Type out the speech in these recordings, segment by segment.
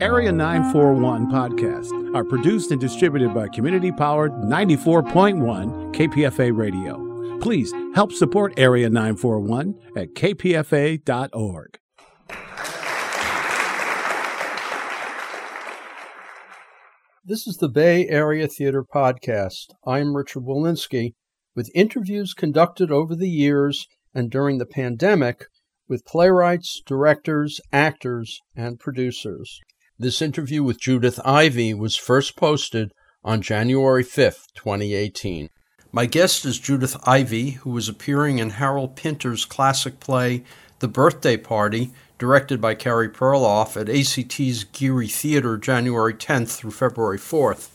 Area 941 podcasts are produced and distributed by community powered 94.1 KPFA Radio. Please help support Area 941 at kpfa.org. This is the Bay Area Theater Podcast. I'm Richard Wolinsky with interviews conducted over the years and during the pandemic with playwrights, directors, actors, and producers. This interview with Judith Ivey was first posted on January 5th, 2018. My guest is Judith Ivey, who is appearing in Harold Pinter's classic play, The Birthday Party, directed by Carey Perloff at ACT's Geary Theater January 10th through February 4th.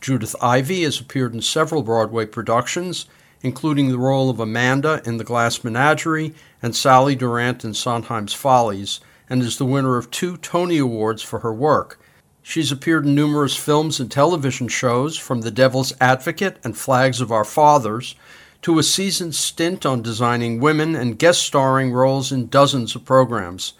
Judith Ivey has appeared in several Broadway productions, including the role of Amanda in The Glass Menagerie and Sally Durant in Sondheim's Follies, and is the winner of two Tony Awards for her work. She's appeared in numerous films and television shows, from The Devil's Advocate and Flags of Our Fathers to a seasoned stint on designing women and guest starring roles in dozens of programs.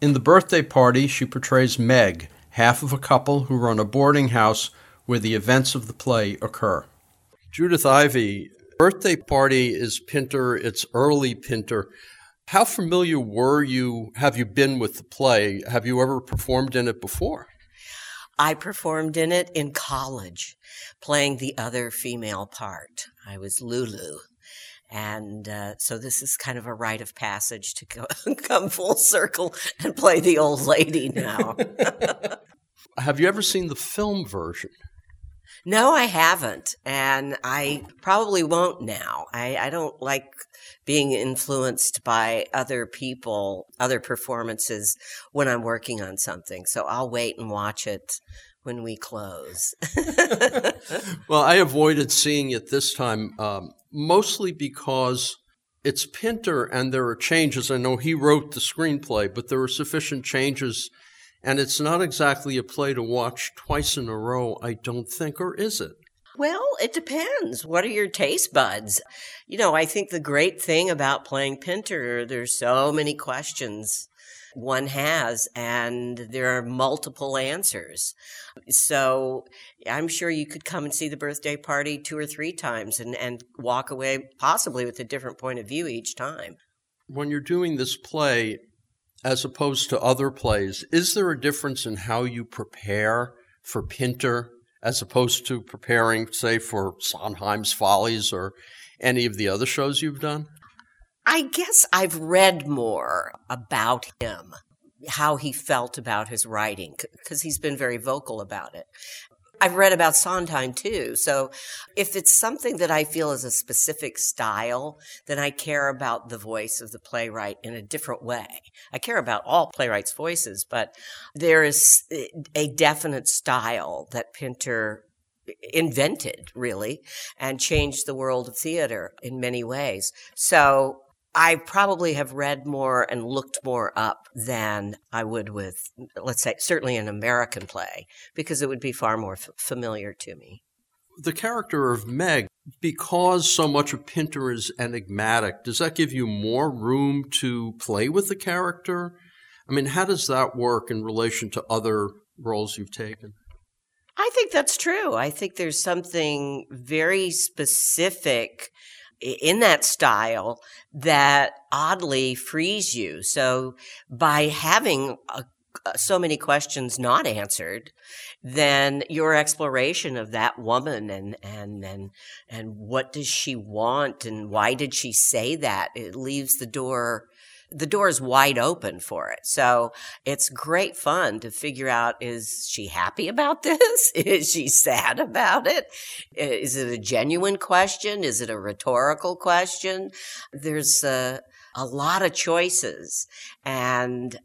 In The Birthday Party, she portrays Meg, half of a couple who run a boarding house where the events of the play occur. Judith Ivey, Birthday Party is Pinter, it's early Pinter. How familiar were you, have you been with the play? Have you ever performed in it before? I performed in it in college, playing the other female part. I was Lulu. And uh, so this is kind of a rite of passage to go, come full circle and play the old lady now. Have you ever seen the film version? No, I haven't. And I probably won't now. I, I don't like being influenced by other people, other performances when I'm working on something. So I'll wait and watch it when we close. well, I avoided seeing it this time um, mostly because it's Pinter and there are changes. I know he wrote the screenplay, but there are sufficient changes. And it's not exactly a play to watch twice in a row, I don't think, or is it? Well, it depends. What are your taste buds? You know, I think the great thing about playing Pinter, there's so many questions one has, and there are multiple answers. So I'm sure you could come and see the birthday party two or three times and, and walk away possibly with a different point of view each time. When you're doing this play, as opposed to other plays, is there a difference in how you prepare for Pinter as opposed to preparing, say, for Sondheim's Follies or any of the other shows you've done? I guess I've read more about him, how he felt about his writing, because he's been very vocal about it. I've read about Sondheim too. So if it's something that I feel is a specific style, then I care about the voice of the playwright in a different way. I care about all playwrights' voices, but there is a definite style that Pinter invented really and changed the world of theater in many ways. So I probably have read more and looked more up than I would with, let's say, certainly an American play, because it would be far more f- familiar to me. The character of Meg, because so much of Pinter is enigmatic, does that give you more room to play with the character? I mean, how does that work in relation to other roles you've taken? I think that's true. I think there's something very specific in that style that oddly frees you. So by having a, uh, so many questions not answered, then your exploration of that woman and and and and what does she want and why did she say that? It leaves the door the door is wide open for it. So it's great fun to figure out is she happy about this? Is she sad about it? Is it a genuine question? Is it a rhetorical question? There's a, a lot of choices and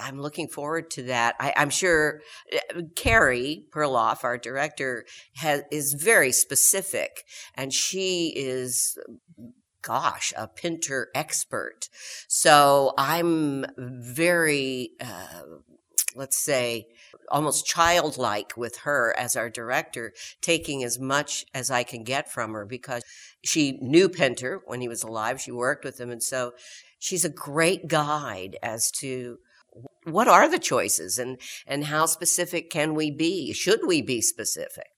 I'm looking forward to that. I, am sure uh, Carey Perloff, our director, has, is very specific, and she is gosh, a Pinter expert. So I'm very, uh, let's say, almost childlike with her as our director, taking as much as I can get from her because she knew Pinter when he was alive. She worked with him. And so she's a great guide as to what are the choices and, and how specific can we be? Should we be specific?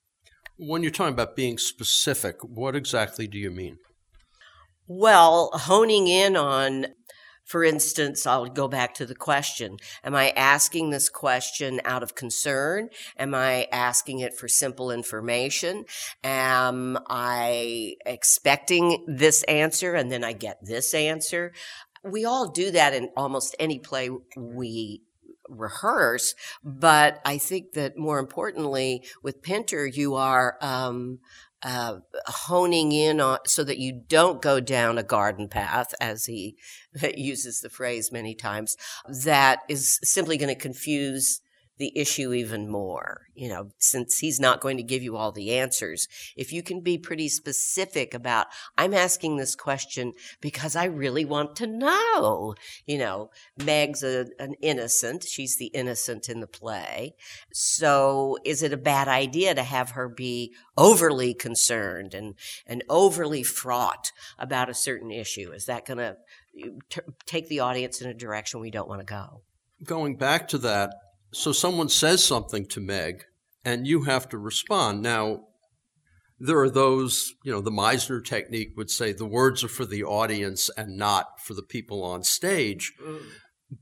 When you're talking about being specific, what exactly do you mean? Well, honing in on for instance, I'll go back to the question. Am I asking this question out of concern? Am I asking it for simple information? Am I expecting this answer and then I get this answer? We all do that in almost any play we rehearse, but I think that more importantly, with Pinter, you are um, uh, honing in on so that you don't go down a garden path, as he uses the phrase many times, that is simply going to confuse the issue even more. You know, since he's not going to give you all the answers, if you can be pretty specific about, I'm asking this question because I really want to know. You know, Meg's a, an innocent. She's the innocent in the play. So is it a bad idea to have her be overly concerned and, and overly fraught about a certain issue? Is that going to t- take the audience in a direction we don't want to go? Going back to that, so someone says something to Meg, and you have to respond. Now, there are those, you know, the Meisner technique would say the words are for the audience and not for the people on stage. Mm.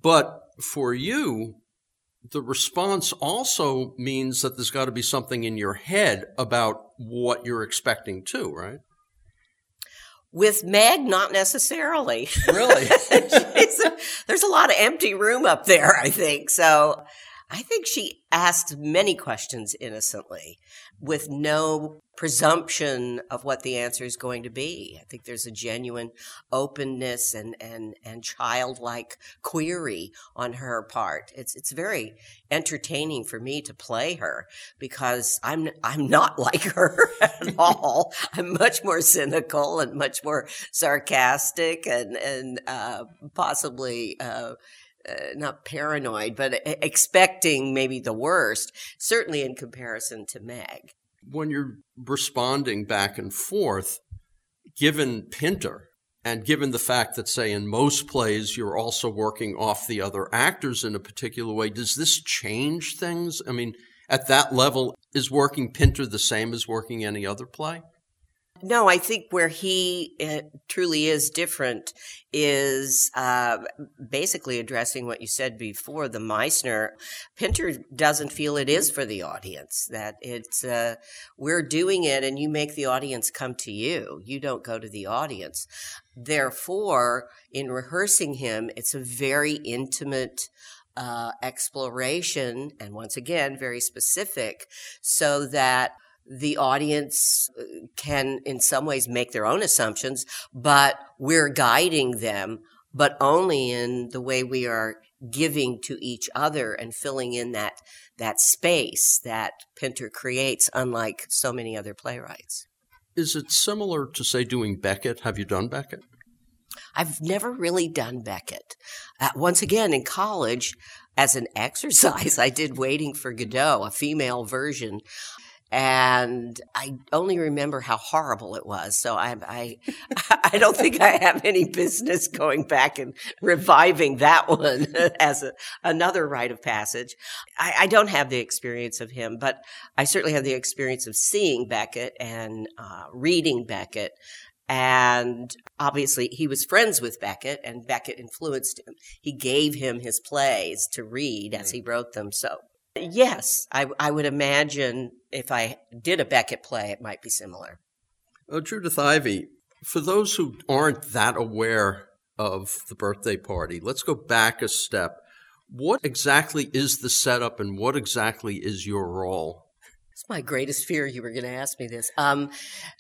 But for you, the response also means that there's got to be something in your head about what you're expecting too, right? With Meg, not necessarily. Really? there's a lot of empty room up there, I think. So I think she asked many questions innocently with no presumption of what the answer is going to be. I think there's a genuine openness and, and, and childlike query on her part. It's, it's very entertaining for me to play her because I'm, I'm not like her at all. I'm much more cynical and much more sarcastic and, and, uh, possibly, uh, uh, not paranoid, but expecting maybe the worst, certainly in comparison to Meg. When you're responding back and forth, given Pinter, and given the fact that, say, in most plays, you're also working off the other actors in a particular way, does this change things? I mean, at that level, is working Pinter the same as working any other play? No, I think where he uh, truly is different is uh, basically addressing what you said before. The Meisner Pinter doesn't feel it is for the audience; that it's uh, we're doing it, and you make the audience come to you. You don't go to the audience. Therefore, in rehearsing him, it's a very intimate. Uh, exploration, and once again, very specific, so that the audience uh, can in some ways make their own assumptions, but we're guiding them, but only in the way we are giving to each other and filling in that, that space that Pinter creates, unlike so many other playwrights. Is it similar to, say, doing Beckett? Have you done Beckett? I've never really done Beckett. Uh, once again, in college, as an exercise, I did Waiting for Godot, a female version and I only remember how horrible it was. So I, I, I don't think I have any business going back and reviving that one as a, another rite of passage. I, I, don't have the experience of him, but I certainly have the experience of seeing Beckett and uh, reading Beckett. And obviously, he was friends with Beckett, and Beckett influenced him. He gave him his plays to read as he wrote them. So Yes, I, I would imagine if I did a Beckett play, it might be similar. Oh, Judith Ivey, for those who aren't that aware of the birthday party, let's go back a step. What exactly is the setup and what exactly is your role? It's my greatest fear you were going to ask me this. Um,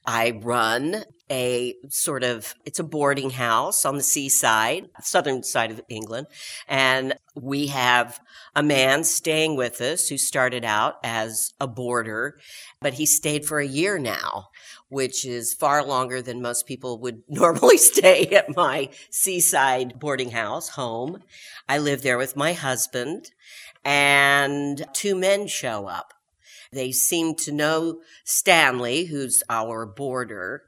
I run a sort of, it's a boarding house on the seaside, southern side of England. And we have a man staying with us who started out as a boarder, but he stayed for a year now, which is far longer than most people would normally stay at my seaside boarding house home. I live there with my husband and two men show up. They seem to know Stanley, who's our boarder.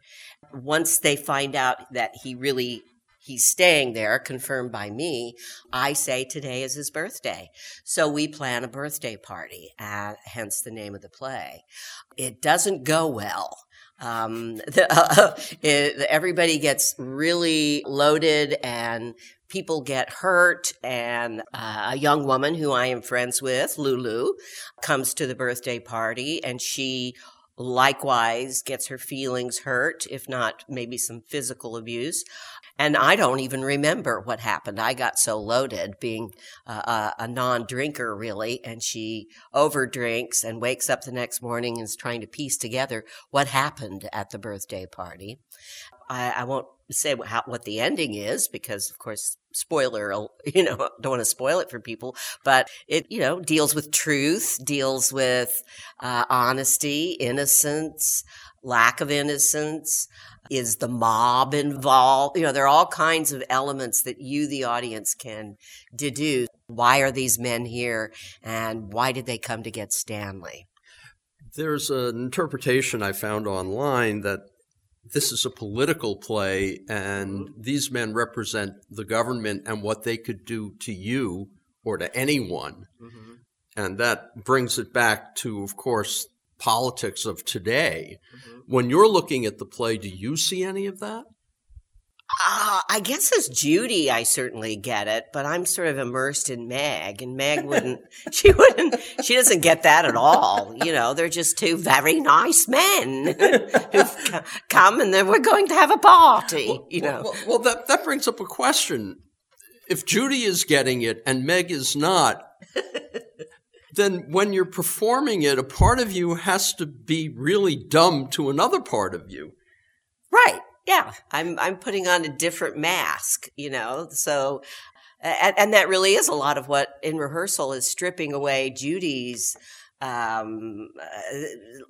Once they find out that he really he's staying there, confirmed by me, I say today is his birthday. So we plan a birthday party, uh, hence the name of the play. It doesn't go well. Um, the, uh, it, everybody gets really loaded and people get hurt and uh, a young woman who I am friends with, Lulu, comes to the birthday party and she likewise gets her feelings hurt, if not maybe some physical abuse. And I don't even remember what happened. I got so loaded being a, a non drinker, really. And she overdrinks and wakes up the next morning and is trying to piece together what happened at the birthday party. I, I won't say how, what the ending is because, of course, spoiler, you know, don't want to spoil it for people, but it, you know, deals with truth, deals with uh, honesty, innocence, lack of innocence. Is the mob involved? You know, there are all kinds of elements that you, the audience, can deduce. Why are these men here and why did they come to get Stanley? There's an interpretation I found online that this is a political play and these men represent the government and what they could do to you or to anyone. Mm-hmm. And that brings it back to, of course, politics of today. Mm-hmm. When you're looking at the play, do you see any of that? Uh, I guess as Judy, I certainly get it, but I'm sort of immersed in Meg, and Meg wouldn't, she wouldn't, she doesn't get that at all. You know, they're just two very nice men who've come and then we're going to have a party, well, you know. Well, well, that, that brings up a question. If Judy is getting it and Meg is not, then when you're performing it, a part of you has to be really dumb to another part of you. Right. Yeah, I'm I'm putting on a different mask, you know. So and, and that really is a lot of what in rehearsal is stripping away Judy's um, uh,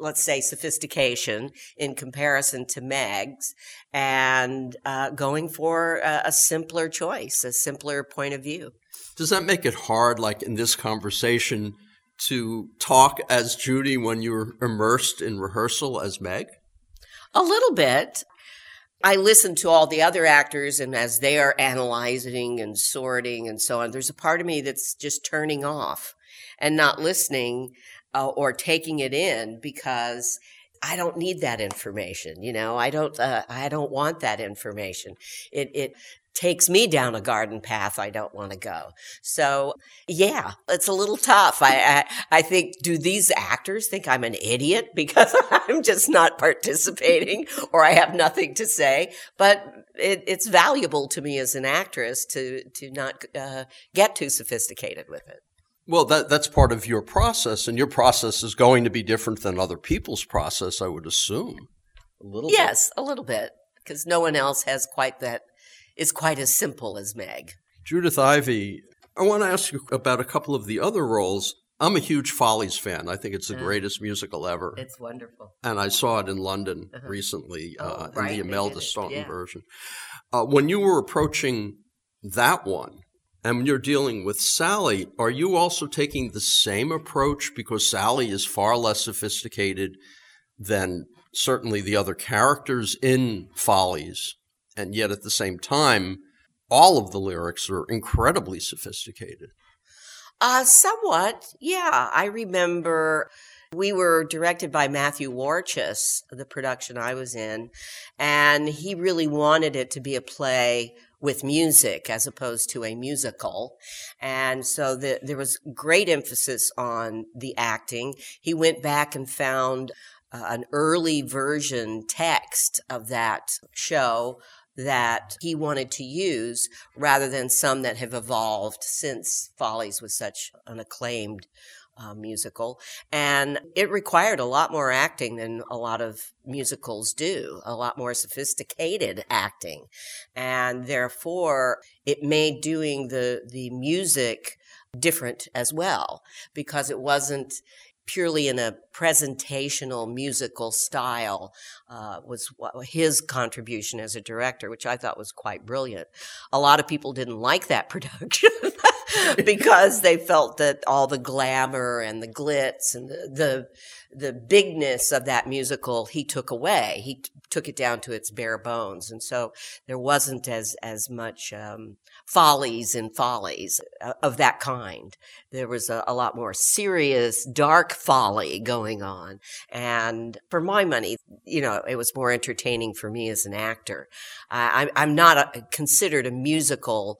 let's say sophistication in comparison to Meg's and uh, going for a, a, simpler choice, a simpler point of view. Does that make it hard, like in this conversation, to talk as Judy when you're immersed in rehearsal as Meg? A little bit. I listen to all the other actors and as they are analyzing and sorting and so on, there's a part of me that's just turning off and not listening uh, or taking it in because I don't need that information. You know, I don't, uh, I don't want that information. It, it takes me down a garden path I don't want to go. So yeah, it's a little tough. I, I, I think, do these actors think I'm an idiot because I'm just not participating or I have nothing to say? But it, it's valuable to me as an actress to, to not uh, get too sophisticated with it. Well, that, that's part of your process, and your process is going to be different than other people's process, I would assume. A little yes, bit. a little bit, because no one else has quite that is quite as simple as Meg. Judith Ivey, I want to ask you about a couple of the other roles. I'm a huge Follies fan. I think it's the uh, greatest musical ever. It's wonderful. And I saw it in London uh-huh. recently oh, uh, right. in the Imelda Staunton yeah. version. Uh, when you were approaching that one, and when you're dealing with Sally, are you also taking the same approach because Sally is far less sophisticated than certainly the other characters in Follies? and yet at the same time, all of the lyrics are incredibly sophisticated. Uh, somewhat, yeah. I remember we were directed by Matthew Warchus, the production I was in, and he really wanted it to be a play with music as opposed to a musical. And so the, there was great emphasis on the acting. He went back and found uh, an early version text of that show that he wanted to use rather than some that have evolved since Follies was such an acclaimed uh, musical. And it required a lot more acting than a lot of musicals do, a lot more sophisticated acting. And therefore, it made doing the, the music different as well because it wasn't purely in a presentational musical style uh, was his contribution as a director, which I thought was quite brilliant. A lot of people didn't like that production because they felt that all the glamour and the glitz and the, the the bigness of that musical he took away. He took it down to its bare bones. And so there wasn't as, as much, um, follies and follies uh, of that kind. There was a, a, lot more serious, dark folly going on. And for my money, you know, it was more entertaining for me as an actor. I, I'm not a, considered a musical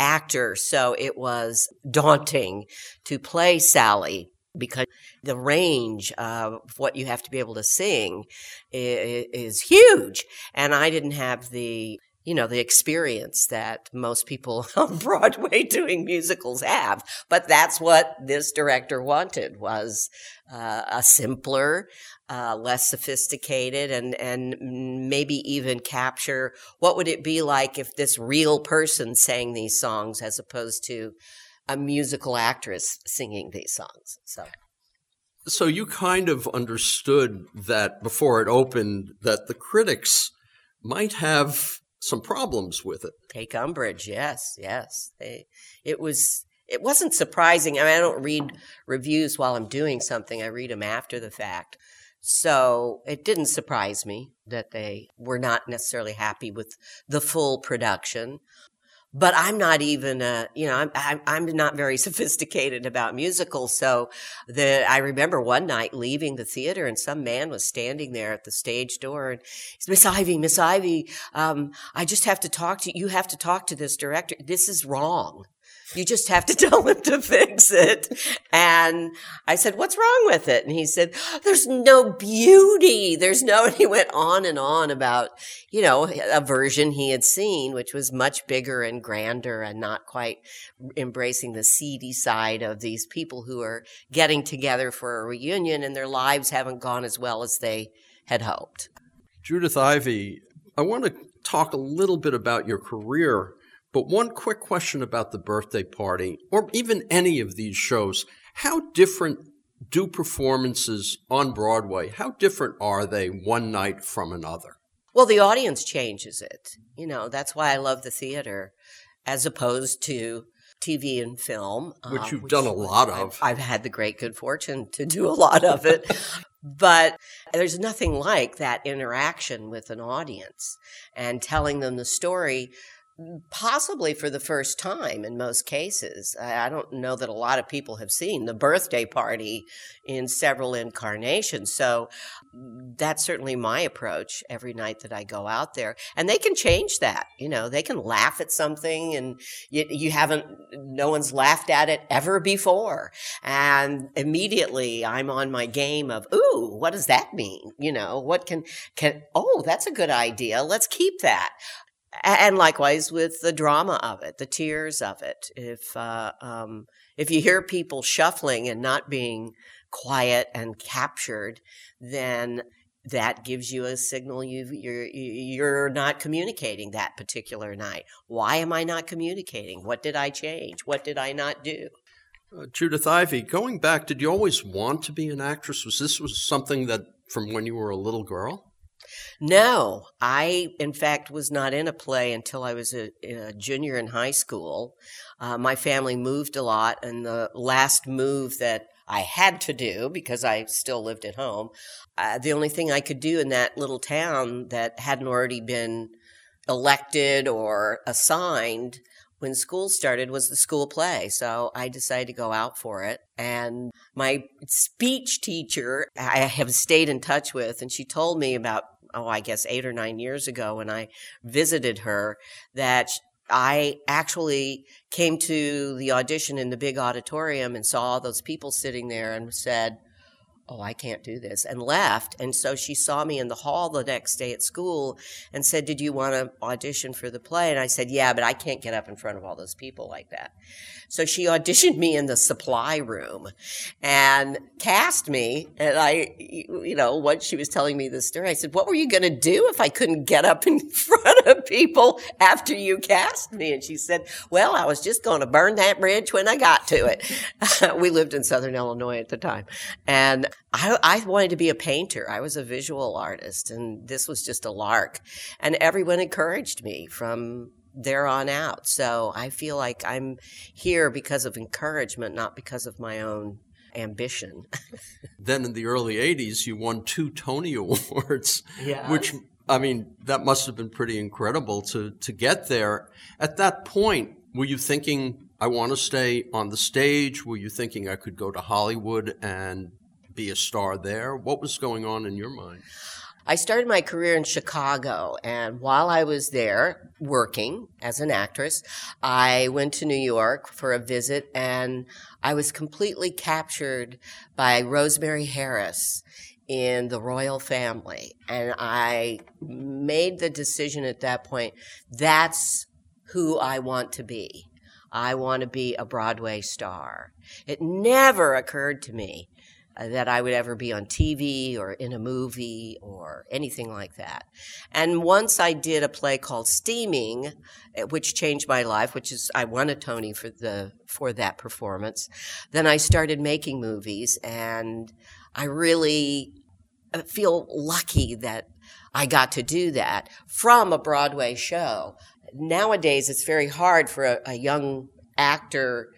actor, so it was daunting to play Sally because the range of what you have to be able to sing is, is, huge. And I didn't have the, you know, the experience that most people on Broadway doing musicals have. But that's what this director wanted was uh, a simpler, uh, less sophisticated and, and maybe even capture what would it be like if this real person sang these songs as opposed to a musical actress singing these songs. So. So you kind of understood that before it opened that the critics might have some problems with it. Take umbrage, yes, yes. They, it was it wasn't surprising. I mean, I don't read reviews while I'm doing something. I read them after the fact. So it didn't surprise me that they were not necessarily happy with the full production but I'm not even, uh, you know, I'm, I'm, I'm not very sophisticated about musicals. So the, I remember one night leaving the theater and some man was standing there at the stage door and he's, Miss Ivey, Miss Ivey, um, I just have to talk to you. You have to talk to this director. This is wrong. You just have to tell him to fix it. And I said, what's wrong with it? And he said, there's no beauty. There's no, and he went on and on about, you know, a version he had seen, which was much bigger and grander and not quite embracing the seedy side of these people who are getting together for a reunion and their lives haven't gone as well as they had hoped. Judith Ivey, I want to talk a little bit about your career but one quick question about the birthday party, or even any of these shows. How different do performances on Broadway, how different are they one night from another? Well, the audience changes it. You know, that's why I love the theater as opposed to TV and film. Which uh, you've which done a lot of. I've, I've had the great good fortune to do a lot of it. but there's nothing like that interaction with an audience and telling them the story possibly for the first time in most cases. I, don't know that a lot of people have seen the birthday party in several incarnations. So mm, that's certainly my approach every night that I go out there. And they can change that. You know, they can laugh at something and you, you haven't, no one's laughed at it ever before. And immediately I'm on my game of, ooh, what does that mean? You know, what can, can, oh, that's a good idea. Let's keep that and likewise with the drama of it, the tears of it. If uh, um, if you hear people shuffling and not being quiet and captured, then that gives you a signal you you're you're not communicating that particular night. Why am I not communicating? What did I change? What did I not do? Uh, Judith Ivey, going back, did you always want to be an actress? Was this was something that from when you were a little girl? No, I, in fact, was not in a play until I was a, a junior in high school. Uh, my family moved a lot, and the last move that I had to do because I still lived at home, uh, the only thing I could do in that little town that hadn't already been elected or assigned when school started was the school play. So I decided to go out for it. And my speech teacher, I have stayed in touch with, and she told me about, oh, I guess eight or nine years ago when I visited her that I actually came to the audition in the big auditorium and saw all those people sitting there and said, oh, I can't do this, and left. And so she saw me in the hall the next day at school and said, Did you want to audition for the play? And I said, Yeah, but I can't get up in front of all those people like that. So she auditioned me in the supply room and cast me. And I, you know, once she was telling me the story, I said, What were you going to do if I couldn't get up in front people after you cast me? And she said, Well, I was just going to burn that bridge when I got to it. we lived in Southern Illinois at the time. And I, I wanted to be a painter. I was a visual artist, and this was just a lark. And everyone encouraged me from there on out. So I feel like I'm here because of encouragement, not because of my own ambition. then in the early 80s, you won two Tony Awards, yes. which I mean, that must have been pretty incredible to to get there. At that point, were you thinking, I want to stay on the stage? Were you thinking I could go to Hollywood and be a star there? What was going on in your mind? I started my career in Chicago, and while I was there working as an actress, I went to New York for a visit, and I was completely captured by Rosemary Harris in the royal family. And I made the decision at that point that's who I want to be. I want to be a Broadway star. It never occurred to me uh, that I would ever be on TV or in a movie or anything like that. And once I did a play called Steaming, uh, which changed my life, which is I won a Tony for the for that performance. Then I started making movies, and I really feel lucky that I got to do that from a Broadway show. Nowadays, it's very hard for a, a young actor,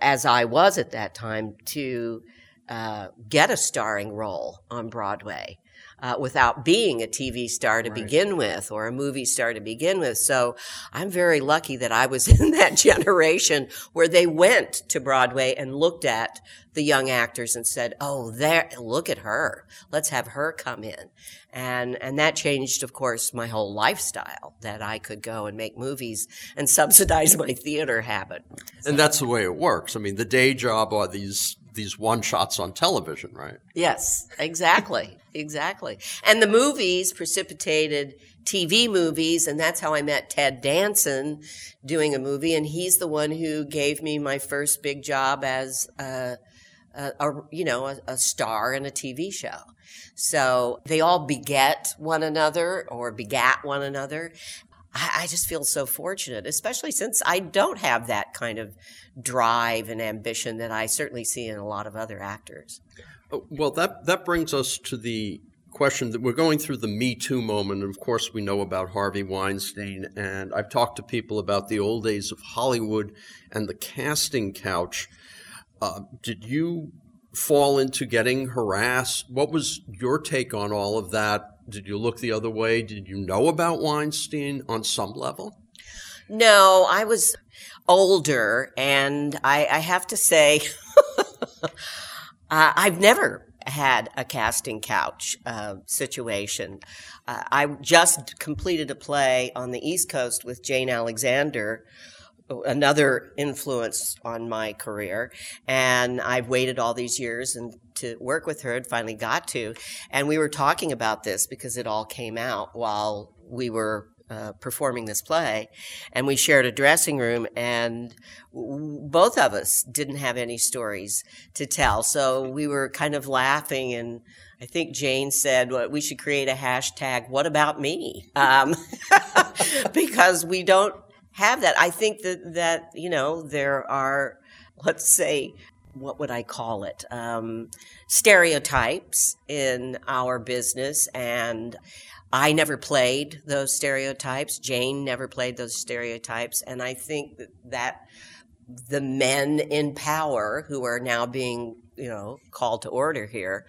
as I was at that time, to uh, get a starring role on Broadway. Uh, without being a TV star to right. begin with or a movie star to begin with. So I'm very lucky that I was in that generation where they went to Broadway and looked at the young actors and said, "Oh, there, look at her. Let's have her come in." And and that changed, of course, my whole lifestyle. That I could go and make movies and subsidize my theater habit. And that's the way it works. I mean, the day job are these these one shots on television, right? Yes, exactly. Exactly. And the movies precipitated TV movies, and that's how I met Ted Danson doing a movie. And he's the one who gave me my first big job as a, a, a you know, a, a star in a TV show. So they all beget one another or begat one another. I just feel so fortunate, especially since I don't have that kind of drive and ambition that I certainly see in a lot of other actors. Oh, well, that that brings us to the question that we're going through the Me Too moment. And of course, we know about Harvey Weinstein, and I've talked to people about the old days of Hollywood and the casting couch. Uh, did you fall into getting harassed? What was your take on all of that? Did you look the other way? Did you know about Weinstein on some level? No, I was older, and I, I have to say, uh, I've never had a casting couch uh, situation. Uh, I just completed a play on the East Coast with Jane Alexander another influence on my career. And I've waited all these years and to work with her and finally got to. And we were talking about this because it all came out while we were uh, performing this play, and we shared a dressing room, and w- both of us didn't have any stories to tell. So we were kind of laughing, and I think Jane said, well, "We should create a hashtag. What about me?" Um, because we don't have that. I think that that you know there are, let's say, what would I call it? Um, stereotypes in our business, and I never played those stereotypes. Jane never played those stereotypes, and I think that, that the men in power who are now being you know called to order here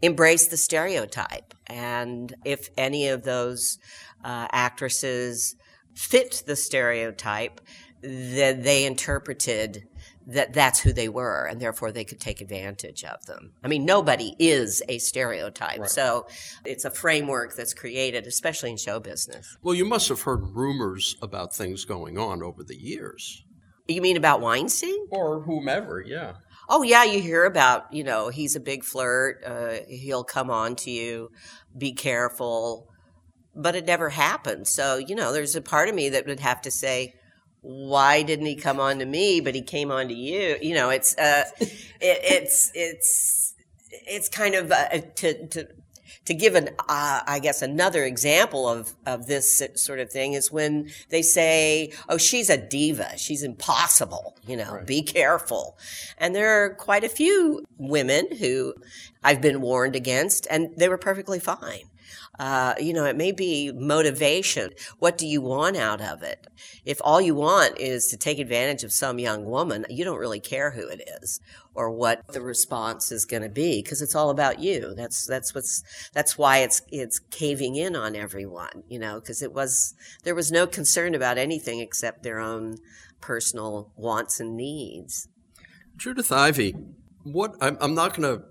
embrace the stereotype and if any of those uh, actresses fit the stereotype, that they interpreted that that's who they were and therefore they could take advantage of them. I mean, nobody is a stereotype. Right. So it's a framework that's created, especially in show business. Well, you must have heard rumors about things going on over the years. You mean about Weinstein? Or whomever, yeah. Oh, yeah, you hear about, you know, he's a big flirt. Uh, he'll come on to you. Be careful but it never happened. So, you know, there's a part of me that would have to say, why didn't he come on to me, but he came on to you? You know, it's, uh, it, it's, it's, it's kind of uh, to, to, to give an, uh, I guess, another example of, of this sort of thing is when they say, oh, she's a diva. She's impossible. You know, right. be careful. And there are quite a few women who I've been warned against and they were perfectly fine. Uh, you know, it may be motivation. What do you want out of it? If all you want is to take advantage of some young woman, you don't really care who it is or what the response is going to be because it's all about you. That's that's what's that's why it's it's caving in on everyone, you know, because it was there was no concern about anything except their own personal wants and needs. Judith Ivey, what I'm, I'm not going to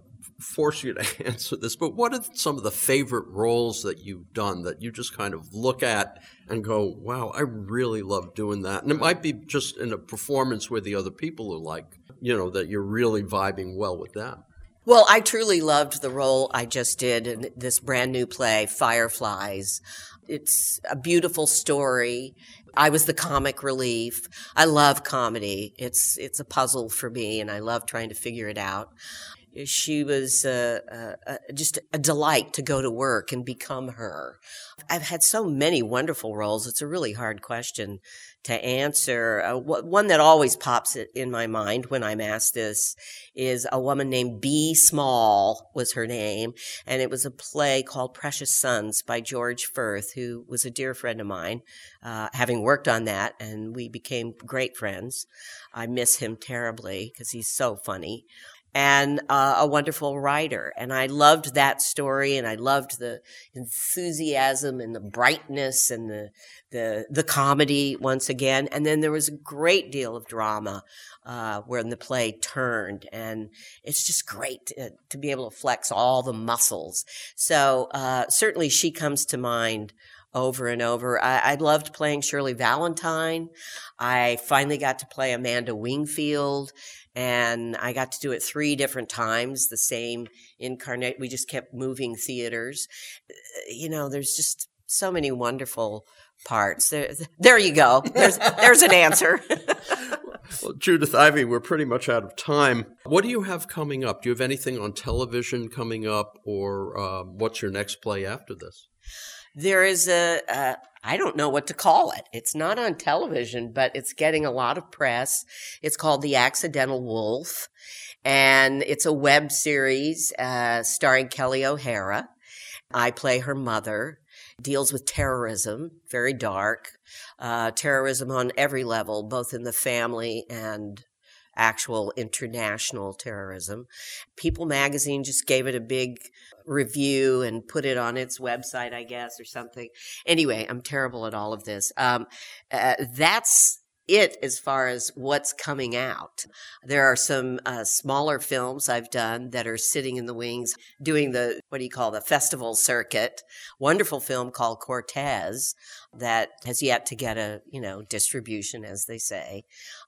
force you to answer this, but what are some of the favorite roles that you've done that you just kind of look at and go, wow, I really love doing that? And it might be just in a performance where the other people are like, you know, that you're really vibing well with them. Well, I truly loved the role I just did in this brand new play, Fireflies. It's a beautiful story. I was the comic relief. I love comedy. It's it's a puzzle for me, and I love trying to figure it out she was uh, uh, uh, just a delight to go to work and become her. I've had so many wonderful roles. It's a really hard question to answer. Uh, one that always pops in my mind when I'm asked this is a woman named Bea Small was her name, and it was a play called Precious Sons by George Furth, who was a dear friend of mine, having worked on that, and we became great friends. I miss him terribly because he's so funny and uh, a wonderful writer. And I loved that story, and I loved the enthusiasm and the brightness and the the the comedy once again. And then there was a great deal of drama uh, when the play turned, and it's just great to, to be able to flex all the muscles. So uh, certainly, she comes to mind over and over. I, I, loved playing Shirley Valentine. I finally got to play Amanda Wingfield and I got to do it three different times, the same incarnate. We just kept moving theaters. Uh, you know, there's just so many wonderful parts. There, there you go. There's, there's an answer. well, Judith Ivey, we're pretty much out of time. What do you have coming up? Do you have anything on television coming up, or uh, what's your next play after this? There is a, a I don't know what to call it. It's not on television, but it's getting a lot of press. It's called The Accidental Wolf, and it's a web series uh, starring Kelli O'Hara. I play her mother. Deals with terrorism, very dark, uh, terrorism on every level, both in the family and actual international terrorism. People magazine just gave it a big review and put it on its website, I guess, or something. Anyway, I'm terrible at all of this. Um, uh, that's it as far as what's coming out. There are some uh, smaller films I've done that are sitting in the wings doing the, what do you call the festival circuit. Wonderful film called Cortez that has yet to get a, you know, distribution, as they say.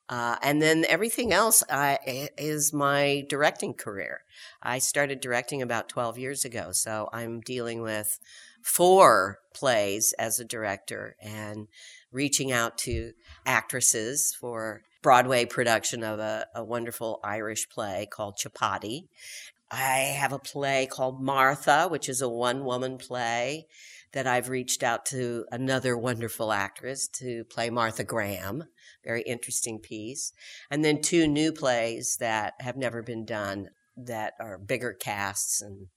Uh, and then everything else I, is my directing career. I started directing about 12 years ago, so I'm dealing with four plays as a director and reaching out to actresses for Broadway production of a, a wonderful Irish play called Chapatti. I have a play called Martha, which is a one woman play that I've reached out to another wonderful actress to play Martha Graham. Very interesting piece. And then two new plays that have never been done that are bigger casts and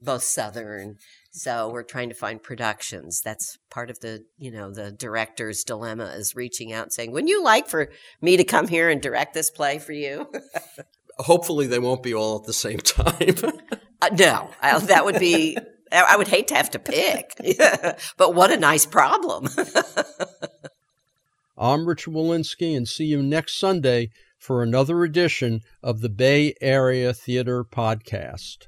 both southern so we're trying to find productions that's part of the you know the director's dilemma is reaching out and saying wouldn't you like for me to come here and direct this play for you hopefully they won't be all at the same time. Uh, no I, that would be i would hate to have to pick. But what a nice problem. I'm richard Wolinsky, and see you next sunday for another edition of the bay area theater podcast